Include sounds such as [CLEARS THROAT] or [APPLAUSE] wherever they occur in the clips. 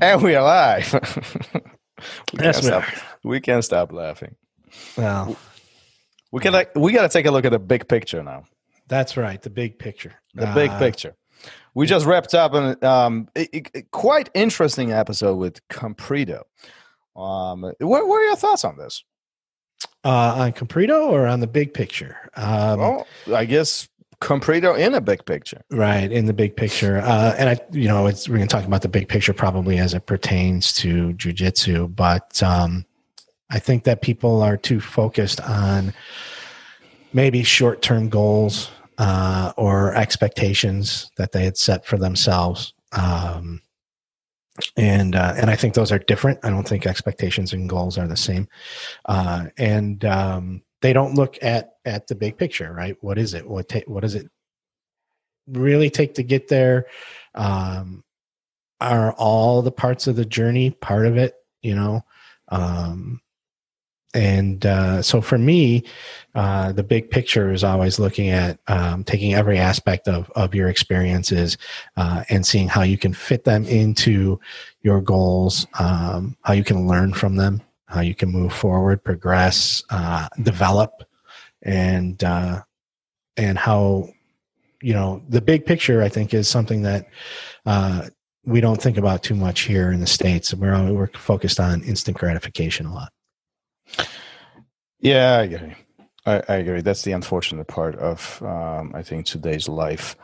[LAUGHS] And we are live. [LAUGHS] we, Yes, can't we stop, we can't stop laughing. Well, We can like we got to take a look at the big picture now. that's right. The big picture. The big Uh, picture. We just wrapped up an um, a- a- quite interesting episode with Comprido. Um, what, what are your thoughts on this? Uh, on Comprido or on the big picture? Um, well, I guess Comprido in a big picture. Right in the big picture, uh, and I, you know, it's we're going to talk about the big picture probably as it pertains to jujitsu, but um, I think that people are too focused on maybe short-term goals uh, or expectations that they had set for themselves, um, and uh, and I think those are different. I don't think expectations and goals are the same, uh, and um, they don't look at at the big picture, right? What is it? What ta- what does it really take to get there? Um, are all the parts of the journey part of it? You know, um, and uh, so for me, uh, the big picture is always looking at um, taking every aspect of of your experiences uh, and seeing how you can fit them into your goals, um, how you can learn from them, how you can move forward, progress, uh, develop, and uh, and how you know the big picture. I think is something that uh, we don't think about too much here in the states. We're we're focused on instant gratification a lot. Yeah, I agree. I, I agree. That's the unfortunate part of um, I think today's life.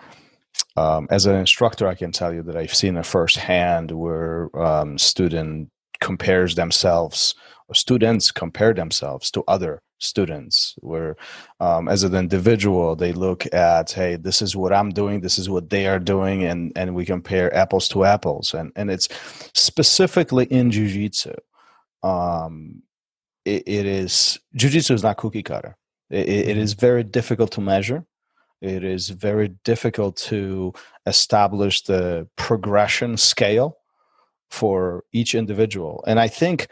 Um, as an instructor, I can tell you that I've seen it firsthand where um, student compares themselves students compare themselves to other students. Where um, as an individual, they look at, hey, this is what I'm doing, this is what they are doing, and and we compare apples to apples, and and it's specifically in jujitsu. Um, it, it is jujitsu is not cookie cutter. It, it- it is very difficult to measure. It is very difficult to establish the progression scale for each individual. And I think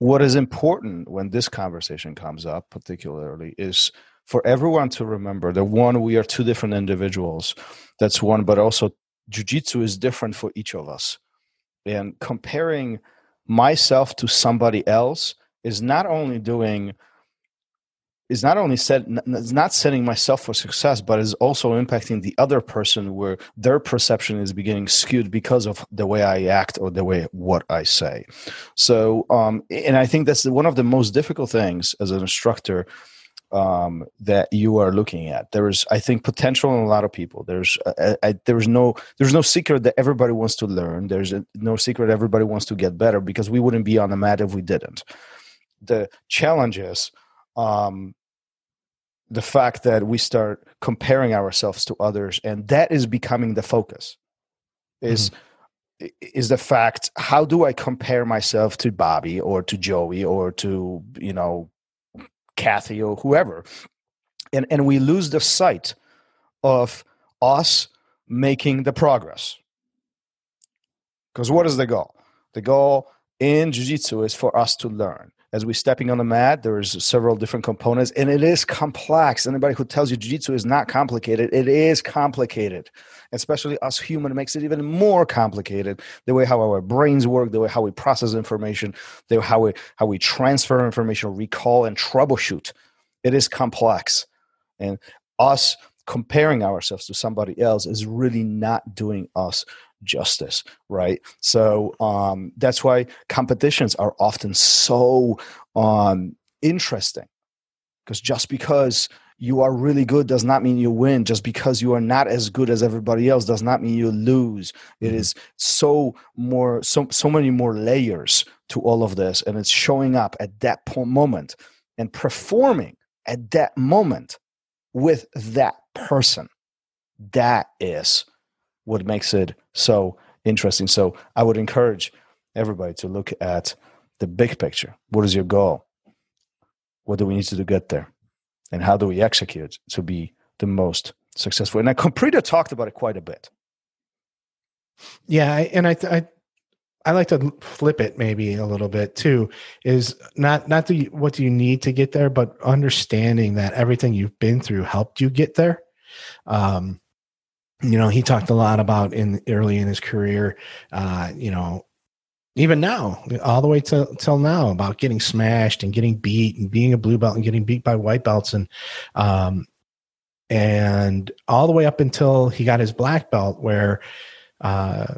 what is important when this conversation comes up, particularly, is for everyone to remember that one, we are two different individuals. That's one, but also jujitsu is different for each of us. And comparing myself to somebody else is not only doing is not only set not setting myself for success but is also impacting the other person where their perception is beginning skewed because of the way i act or the way what i say so um and i think that's one of the most difficult things as an instructor um, that you are looking at. There is, I think, potential in a lot of people. There's, uh, I, there's no, there's no secret that everybody wants to learn. There's a, no secret everybody wants to get better because we wouldn't be on the mat if we didn't. The challenge is um, the fact that we start comparing ourselves to others, and that is becoming the focus. Is mm-hmm. is the fact how do I compare myself to Bobby or to Joey or to you know Kathy or whoever. And and we lose the sight of us making the progress. Because what is the goal? The goal in jiu-jitsu is for us to learn. As we're stepping on the mat, there's several different components, and it is complex. Anybody who tells you jiu-jitsu is not complicated, it is complicated. Especially us human makes it even more complicated. The way how our brains work, the way how we process information, the way how we how we transfer information, recall, and troubleshoot. It is complex, and us comparing ourselves to somebody else is really not doing us justice right? So um that's why competitions are often so um interesting because just because you are really good does not mean you win. Just because you are not as good as everybody else does not mean you lose. It Mhm. is so more so so many more layers to all of this and it's showing up at that moment and performing at that moment with that person. That is what makes it so interesting. So i would encourage everybody to look at the big picture. What is your goal? What do we need to do to get there? And how do we execute to be the most successful? And I Comprido talked about it quite a bit. Yeah, and I, I I like to flip it maybe a little bit too. Is not not the what do you need to get there, but understanding that everything you've been through helped you get there. Um, you know, he talked a lot about in early in his career, uh, you know, even now, all the way to till now, about getting smashed and getting beat and being a blue belt and getting beat by white belts and um, and all the way up until he got his black belt, where uh,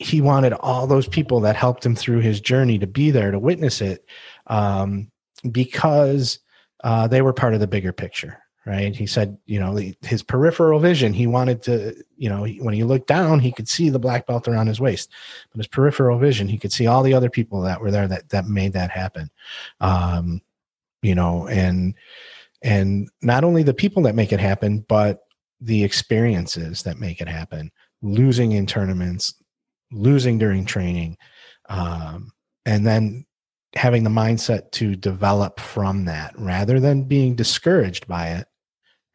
he wanted all those people that helped him through his journey to be there to witness it um, because uh, they were part of the bigger picture right? He said you know his peripheral vision he wanted to you know when he looked down he could see the black belt around his waist. But his peripheral vision he could see all the other people that were there that that made that happen. Um you know and and not only the people that make it happen but the experiences that make it happen. Losing in tournaments losing during training, um, and then having the mindset to develop from that rather than being discouraged by it.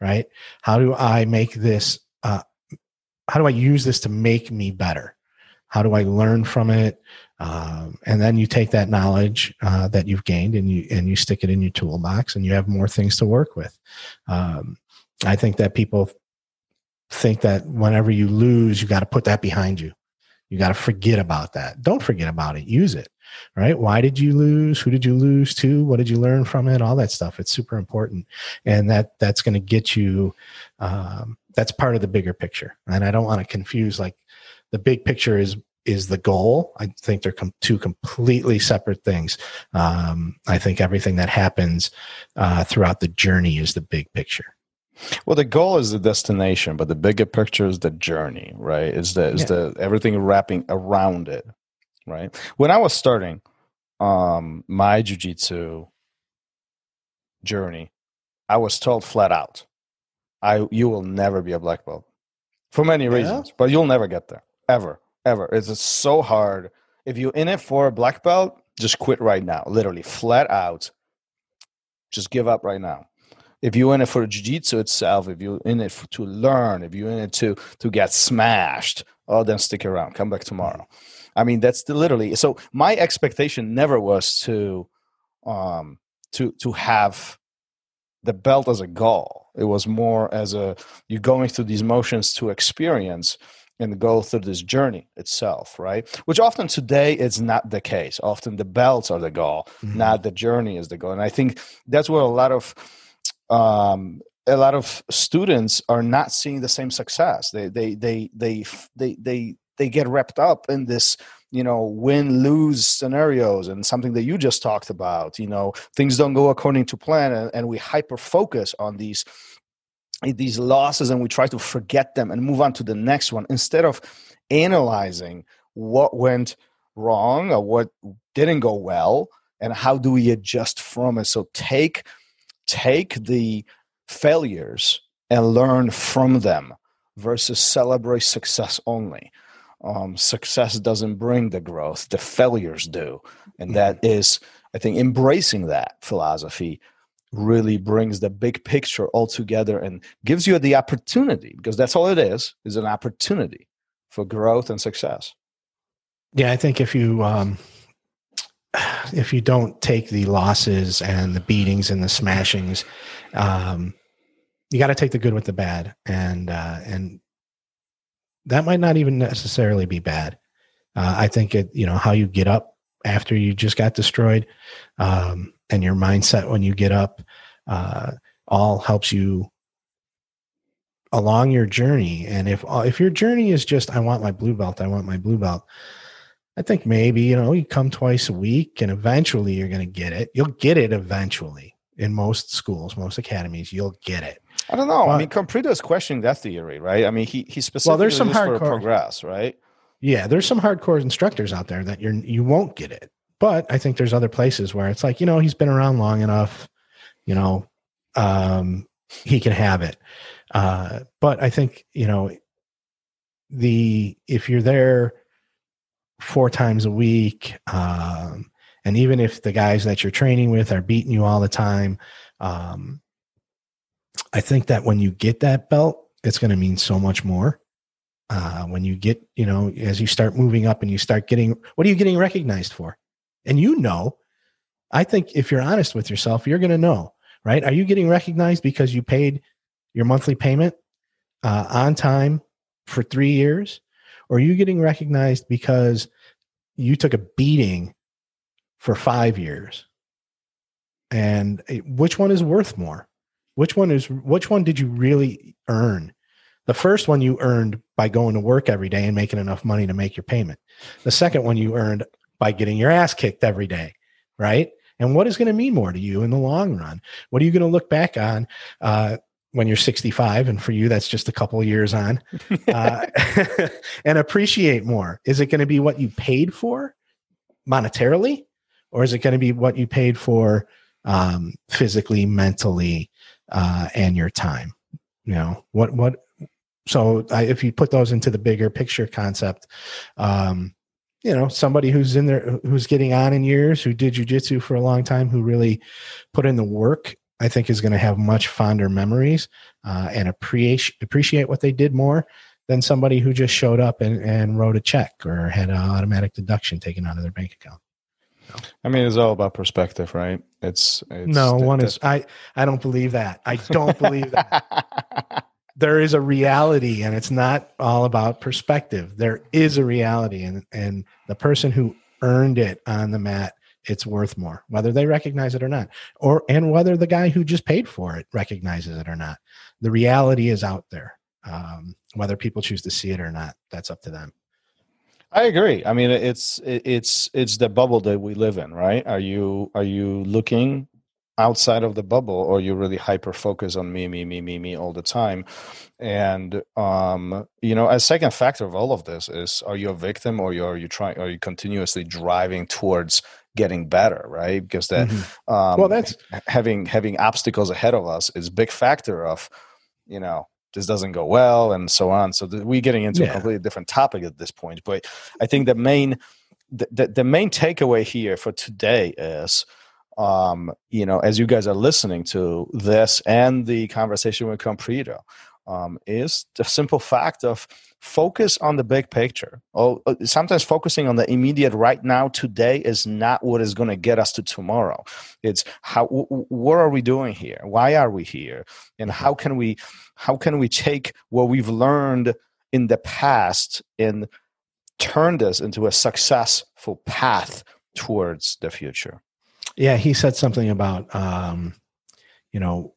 Right? How do I make this? Uh, how do I use this to make me better? How do I learn from it? Um, and then you take that knowledge uh, that you've gained and you and you stick it in your toolbox, and you have more things to work with. Um, I think that people think that whenever you lose, you got to put that behind you. You got to forget about that. Don't forget about it. Use it. Right? Why did you lose? Who did you lose to? What did you learn from it? All that stuff. It's super important, and that that's going to get you. Um, that's part of the bigger picture. And I don't want to confuse like the big picture is is the goal. I think they're com- two completely separate things. Um, I think everything that happens uh, throughout the journey is the big picture. Well, the goal is the destination, but the bigger picture is the journey, right? Is the is yeah. the everything wrapping around it, right? When I was starting um my jujitsu journey, I was told flat out, I you will never be a black belt. For many reasons, yeah. but you'll never get there. Ever. Ever. It's so hard. If you're in it for a black belt, just quit right now. Literally, flat out. Just give up right now if you're in it for jiu-jitsu itself if you're in it for, to learn if you're in it to to get smashed oh then stick around. Come back tomorrow. I mean that's the, literally so my expectation never was to um to to have the belt as a goal. It was more as a you're going through these motions to experience and go through this journey itself right? Which often today is not the case. Often the belts are the goal mm-hmm. not the journey is the goal. And i think that's where a lot of um, a lot of students are not seeing the same success. They they they they they they they get wrapped up in this you know win lose scenarios and something that you just talked about you know things don't go according to plan and, and we hyper focus on these these losses and we try to forget them and move on to the next one instead of analyzing what went wrong or what didn't go well and how do we adjust from it so take take the failures and learn from them versus celebrate success only. Um, success doesn't bring the growth, the failures do. And that mm-hmm. I think, embracing that philosophy really brings the big picture all together and gives you the opportunity because that's all it is is an opportunity for growth and success yeah i think if you um, if you don't take the losses and the beatings and the smashings, um, you got to take the good with the bad, and uh, and that might not even necessarily be bad. Uh, I think it, you know, how you get up after you just got destroyed, um, and your mindset when you get up, uh, all helps you along your journey. And if if your journey is just, I want my blue belt, I want my blue belt I think maybe, you know, you come twice a week and eventually you're going to get it. You'll get it eventually in most schools, most academies, you'll get it. I don't know. But, I mean, Comprido is questioning that theory, right? I mean, he, he specifically well, there's some hardcore progress, right? Yeah, there's some hardcore instructors out there that you're, you won't get it. But I think there's other places where it's like, you know, he's been around long enough, you know, um, he can have it. Uh, but I think, you know, the, if you're there, four times a week. Um, and even if the guys that you're training with are beating you all the time, um, I think that when you get that belt, it's going to mean so much more uh, when you get, you know, as you start moving up and you start getting, what are you getting recognized for? And you know, I think if you're honest with yourself, you're going to know, right? Are you getting recognized because you paid your monthly payment uh, on time for three years? Or are you getting recognized because you took a beating for five years? And eh, which one is worth more? Which one is, which one did you really earn? The first one you earned by going to work every day and making enough money to make your payment. The second one you earned by getting your ass kicked every day, right? And what is going to mean more to you in the long run? What are you going to look back on uh, when you're 65? And for you, that's just a couple of years on, [LAUGHS] uh, [LAUGHS] and appreciate more. Is it going to be what you paid for monetarily, or is it going to be what you paid for um, physically, mentally, uh, and your time? You know what what so I, if you put those into the bigger picture concept um, you know somebody who's in there who's getting on in years who did jujitsu for a long time who really put in the work i think is going to have much fonder memories uh, and appreciate appreciate what they did more than somebody who just showed up and, and wrote a check or had an automatic deduction taken out of their bank account I mean, it's all about perspective, right? It's, it's no one is. I I don't believe that. I don't believe that. [LAUGHS] there is a reality and it's not all about perspective there is a reality and and the person who earned it on the mat it's worth more whether they recognize it or not or and whether the guy who just paid for it recognizes it or not the reality is out there um, whether people choose to see it or not that's up to them I agree. I mean, it's it's it's the bubble that we live in, right? Are you are you looking outside of the bubble or you really hyper focus on me me me me me all the time and um you know a second factor of all of this is are you a victim or you, are you trying are you continuously driving towards getting better right because that mm-hmm. um well that's having having obstacles ahead of us is big factor of you know this doesn't go well and so on so we're getting into yeah. a completely different topic at this point but i think the main the, the, the main takeaway here for today is um, you know, as you guys are listening to this and the conversation with Comprido, um, is the simple fact of focus on the big picture. Oh, uh, sometimes focusing on the immediate right now today is not what is going to get us to tomorrow. It's how what are we doing here? Why are we here? And how can we how can we take what we've learned in the past and turn this into a successful path towards the future? Yeah, he said something about um, you know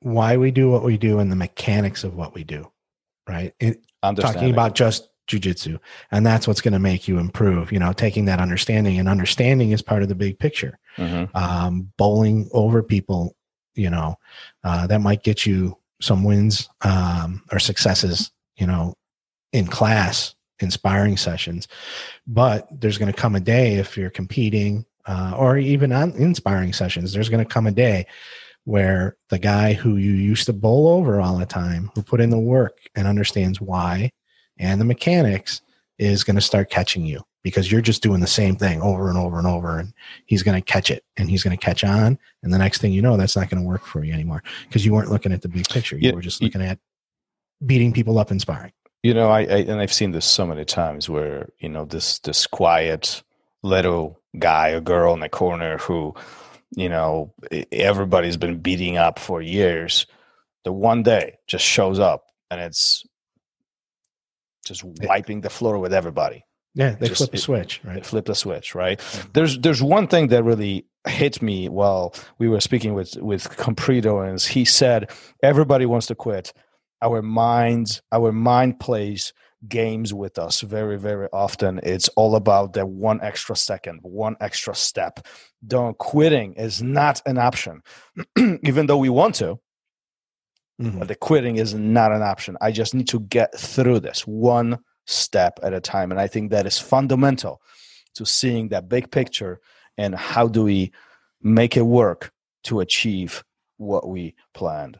why we do what we do and the mechanics of what we do, right? It, talking about just jujitsu, and that's what's going to make you improve. You know, taking that understanding and understanding is part of the big picture. Mm-hmm. Um, bowling over people, you know, uh, that might get you some wins um, or successes. You know, in class, inspiring sessions, but there's going to come a day if you're competing uh, or even on inspiring sessions, there's going to come a day where the guy who you used to bowl over all the time, who put in the work and understands why and the mechanics, is going to start catching you because you're just doing the same thing over and over and over. And he's going to catch it and he's going to catch on. And the next thing you know, that's not going to work for you anymore because you weren't looking at the big picture. You yeah, were just looking at beating people up and sparring. You know, I, I and I've seen this so many times where you know this this quiet little guy or girl in the corner who, you know, everybody's been beating up for years, the one day just shows up and it's just wiping the floor with everybody. Yeah, they just, flip the switch, right? They flip the switch, right? Mm-hmm. There's there's one thing that really hit me while we were speaking with with Comprido, and he said everybody wants to quit. Our minds, our mind plays games with us very very often. It's all about that one extra second one extra step. Don't quitting is not an option. [CLEARS THROAT] Even though we want to mm-hmm. but the quitting is not an option. I just need to get through this one step at a time. And i think that is fundamental to seeing that big picture and how do we make it work to achieve what we planned.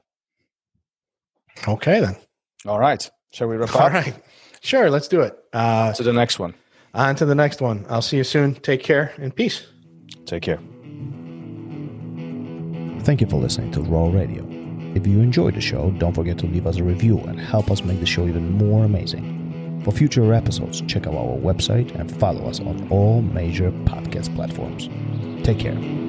Okay then. All right. Shall we wrap up? all right Sure, let's do it. Uh, to the next one. On to the next one. I'll see you soon. Take care and peace. Take care. Thank you for listening to Raw Radio. If you enjoyed the show, don't forget to leave us a review and help us make the show even more amazing. For future episodes, check out our website and follow us on all major podcast platforms. Take care.